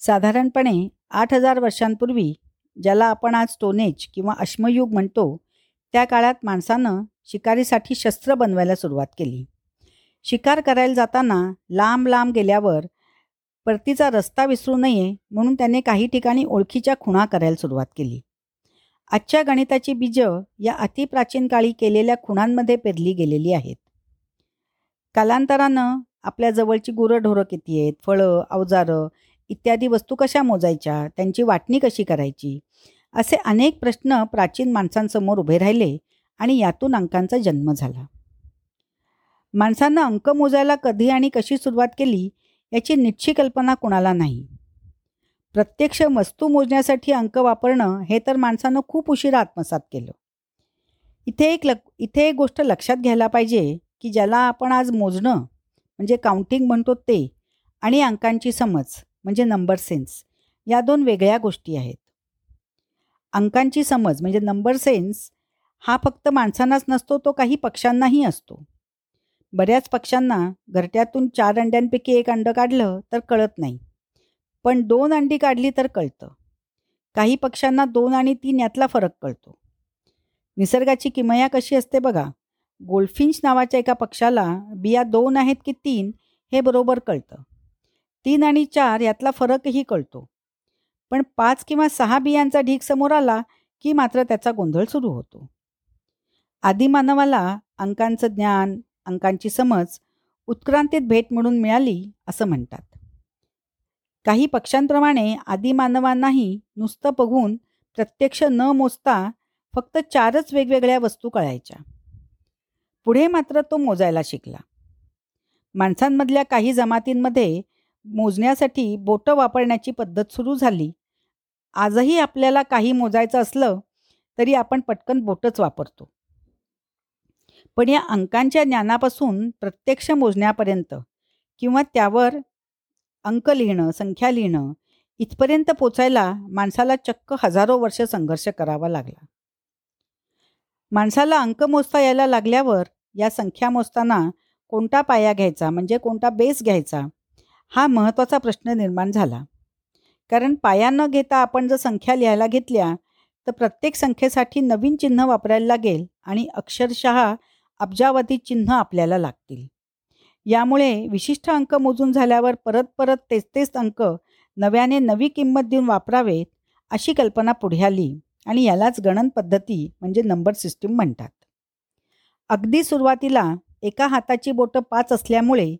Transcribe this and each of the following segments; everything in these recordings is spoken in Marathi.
साधारणपणे आठ हजार वर्षांपूर्वी ज्याला आपण आज स्टोनेज किंवा अश्मयुग म्हणतो त्या काळात माणसानं शिकारीसाठी शस्त्र बनवायला सुरुवात केली. शिकार करायला जाताना लांब लांब गेल्यावर परतीचा रस्ता विसरू नये म्हणून त्याने काही ठिकाणी ओळखीच्या खुणा करायला सुरुवात केली. आजच्या गणिताची बीजं या अतिप्राचीन काळी केलेल्या खुणांमध्ये पेरली गेलेली आहेत. कालांतरानं आपल्या जवळची गुरंढोरं किती आहेत फळं अवजारं इत्यादी वस्तू कशा मोजायच्या? त्यांची वाटणी कशी करायची? असे अनेक प्रश्न प्राचीन माणसांसमोर उभे राहिले आणि यातून अंकांचा जन्म झाला. माणसांना अंक मोजायला कधी आणि कशी सुरुवात केली याची निश्चित कल्पना कुणाला नाही. प्रत्यक्ष वस्तू मोजण्यासाठी अंक वापरणं हे तर माणसानं खूप उशिरा आत्मसात केलं. इथे एक लक इथे एक गोष्ट लक्षात घ्यायला पाहिजे की ज्याला आपण आज मोजणं म्हणजे काउंटिंग म्हणतो ते आणि अंकांची समज म्हणजे नंबर सेन्स. या दोन वेगळ्या गोष्टी आहेत. अंकांची समज म्हणजे नंबर सेन्स हा फक्त माणसांनाच नसतो तो काही पक्ष्यांनाही असतो. बऱ्याच पक्ष्यांना घरट्यातून चार अंड्यांपैकी एक अंडं काढलं तर कळत नाही. पण दोन अंडी काढली तर कळतं. काही पक्ष्यांना दोन आणि तीन यातला फरक कळतो. निसर्गाची किमया कशी असते बघा. गोल्फिंच नावाच्या एका पक्षाला बिया दोन आहेत की तीन हे बरोबर कळतं. तीन आणि चार यातला फरकही कळतो. पण पाच किंवा सहा बियांचा ढीक समोर आला की मात्र त्याचा गोंधळ सुरू होतो. आदिमानवाला अंकांचं ज्ञान अंकांची समज उत्क्रांतीत भेट म्हणून मिळाली असं म्हणतात. काही पक्ष्यांप्रमाणे आदिमानवांनाही नुसतं बघून प्रत्यक्ष न मोजता फक्त चारच वेगवेगळ्या वस्तू कळायच्या. पुढे मात्र तो मोजायला शिकला. माणसांमधल्या काही जमातींमध्ये मोजण्यासाठी बोटं वापरण्याची पद्धत सुरू झाली. आजही आपल्याला काही मोजायचं असलं तरी आपण पटकन बोटच वापरतो. पण या अंकांच्या ज्ञानापासून प्रत्यक्ष मोजण्यापर्यंत किंवा त्यावर अंक लिहिणं संख्या लिहिणं इथपर्यंत पोचायला माणसाला चक्क हजारो वर्ष संघर्ष करावा लागला. माणसाला अंक मोजता यायला लागल्यावर या संख्या मोजताना कोणता पाया घ्यायचा म्हणजे कोणता बेस घ्यायचा हा महत्त्वाचा प्रश्न निर्माण झाला. कारण पाया न घेता आपण जर संख्या लिहायला घेतल्या तर प्रत्येक संख्येसाठी नवीन चिन्ह वापरायला लागेल आणि अक्षरशः अब्जावधी चिन्ह आपल्याला लागतील. यामुळे विशिष्ट अंक मोजून झाल्यावर परत परत तेच तेच अंक नव्याने नवी किंमत देऊन वापरावेत अशी कल्पना पुढे आली आणि यालाच गणन पद्धती म्हणजे नंबर सिस्टीम म्हणतात. अगदी सुरुवातीला एका हाताची बोटं पाच असल्यामुळे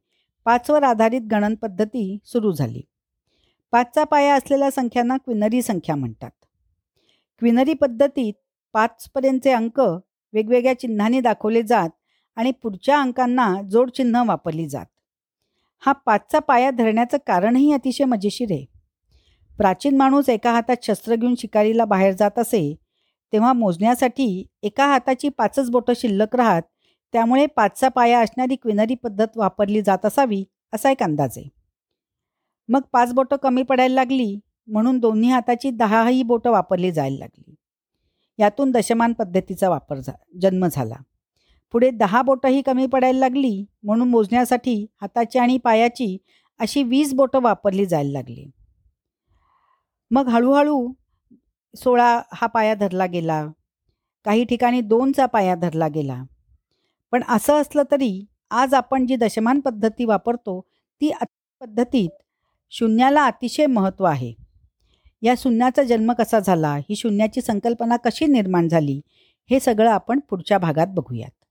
पाचवर आधारित गणन पद्धती सुरू झाली. पाचचा पाया असलेल्या संख्यांना क्विनरी संख्या म्हणतात. क्विनरी पद्धतीत पाचपर्यंतचे अंक वेगवेगळ्या चिन्हांनी दाखवले जात आणि पुढच्या अंकांना जोडचिन्ह वापरली जात. हा पाचचा पाया धरण्याचं कारणही अतिशय मजेशीर आहे. प्राचीन माणूस एका हातात शस्त्र घेऊन शिकारीला बाहेर जात असे तेव्हा मोजण्यासाठी एका हाताची पाचच बोटं शिल्लक राहत त्यामुळे पाचचा पाया असणारी क्विनरी पद्धत वापरली जात असावी असा एक अंदाज आहे. मग पाच बोटं कमी पडायला लागली म्हणून दोन्ही हाताची दहाही बोटं वापरली जायला लागली. यातून दशमान पद्धतीचा वापर झा जन्म झाला. पुढे दहा बोटंही कमी पडायला लागली म्हणून मोजण्यासाठी हाताची आणि पायाची अशी वीस बोटं वापरली जायला लागली. मग हळूहळू सोळा हा पाया धरला गेला. काही ठिकाणी दोनचा पाया धरला गेला. पण असं असलं तरी आज आपण जी दशमान पद्धती वापरतो ती पद्धतीत शून्याला अतिशय महत्त्व आहे. या शून्याचा जन्म कसा झाला? ही शून्याची संकल्पना कशी निर्माण झाली? हे सगळं आपण पुढच्या भागात बघूयात.